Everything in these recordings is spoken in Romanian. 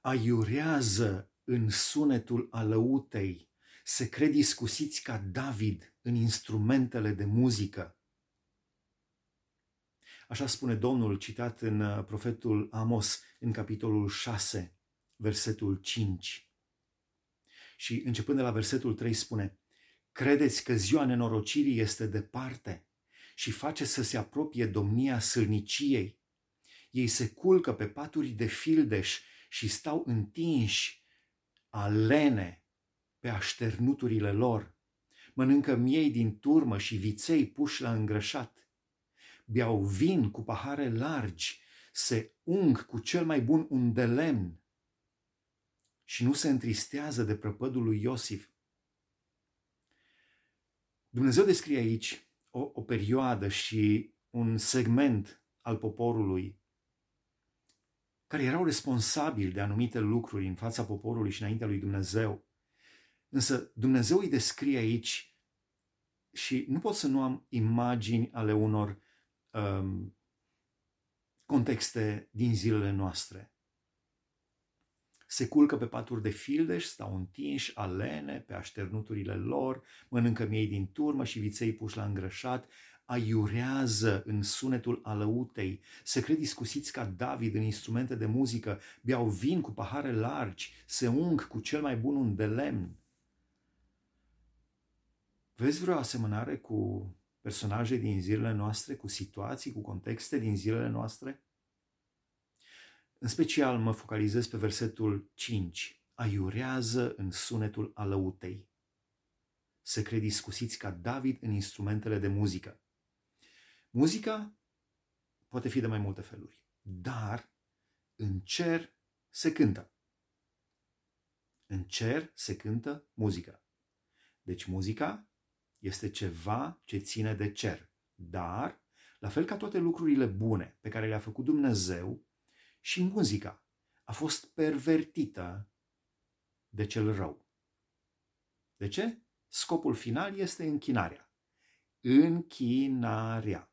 aiurează în sunetul alăutei, se cred iscusiți ca David în instrumentele de muzică. Așa spune Domnul citat în uh, profetul Amos în capitolul 6, versetul 5. Și începând de la versetul 3 spune, Credeți că ziua nenorocirii este departe și face să se apropie domnia sârniciei? Ei se culcă pe paturi de fildeș și stau întinși alene pe așternuturile lor. Mănâncă miei din turmă și viței puși la îngrășat. Beau vin cu pahare largi, se ung cu cel mai bun un de lemn și nu se întristează de prăpădul lui Iosif. Dumnezeu descrie aici o, o perioadă și un segment al poporului care erau responsabili de anumite lucruri în fața poporului și înaintea lui Dumnezeu. Însă Dumnezeu îi descrie aici și nu pot să nu am imagini ale unor um, contexte din zilele noastre. Se culcă pe paturi de fildeș, stau întinși, alene, pe așternuturile lor, mănâncă miei din turmă și viței puși la îngrășat, aiurează în sunetul alăutei, se cred discusiți ca David în instrumente de muzică, beau vin cu pahare largi, se ung cu cel mai bun un de lemn. Vezi vreo asemănare cu personaje din zilele noastre, cu situații, cu contexte din zilele noastre? În special mă focalizez pe versetul 5. Aiurează în sunetul alăutei. Se cred discusiți ca David în instrumentele de muzică. Muzica poate fi de mai multe feluri, dar în cer se cântă. În cer se cântă muzica. Deci muzica este ceva ce ține de cer. Dar, la fel ca toate lucrurile bune pe care le-a făcut Dumnezeu, și muzica a fost pervertită de cel rău. De ce? Scopul final este închinarea. Închinarea.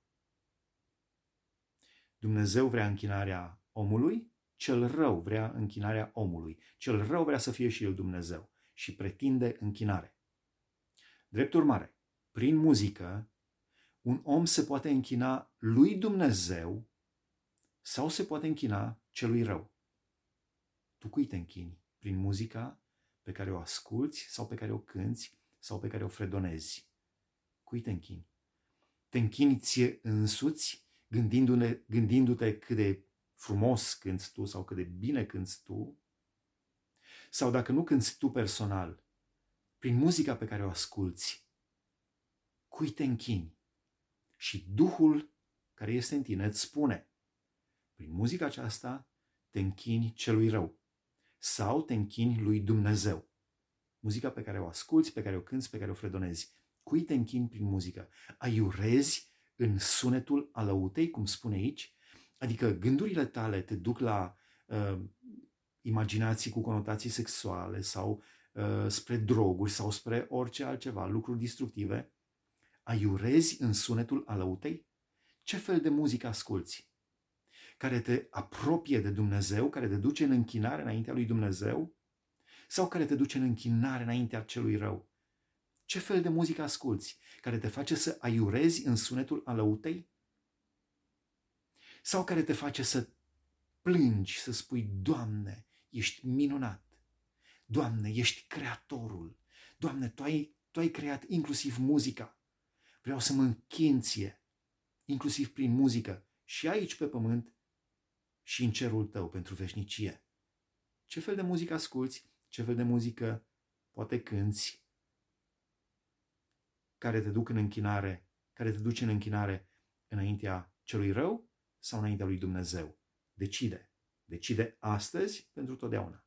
Dumnezeu vrea închinarea omului, cel rău vrea închinarea omului. Cel rău vrea să fie și el Dumnezeu și pretinde închinare. Drept urmare, prin muzică, un om se poate închina lui Dumnezeu sau se poate închina celui rău. Tu cui te închini? Prin muzica pe care o asculți sau pe care o cânți sau pe care o fredonezi? Cui te închini? Te închini ție însuți gândindu-te, gândindu-te cât de frumos cânți tu sau cât de bine cânți tu? Sau dacă nu cânți tu personal, prin muzica pe care o asculți, cui te închini? Și Duhul care este în tine îți spune, prin muzica aceasta te închini celui rău sau te închini lui Dumnezeu. Muzica pe care o asculți, pe care o cânți, pe care o fredonezi. Cui te închini prin muzică? Aiurezi în sunetul alăutei, cum spune aici? Adică gândurile tale te duc la uh, imaginații cu conotații sexuale sau uh, spre droguri sau spre orice altceva, lucruri destructive. Aiurezi în sunetul alăutei? Ce fel de muzică asculți? care te apropie de Dumnezeu, care te duce în închinare înaintea lui Dumnezeu sau care te duce în închinare înaintea celui rău? Ce fel de muzică asculți? Care te face să aiurezi în sunetul alăutei? Sau care te face să plângi, să spui, Doamne, ești minunat. Doamne, ești creatorul. Doamne, Tu ai, tu ai creat inclusiv muzica. Vreau să mă închinție, inclusiv prin muzică, și aici pe pământ și în cerul tău pentru veșnicie. Ce fel de muzică asculți? Ce fel de muzică poate cânți? Care te duc în închinare, care te duce în închinare înaintea celui rău sau înaintea lui Dumnezeu? Decide. Decide astăzi pentru totdeauna.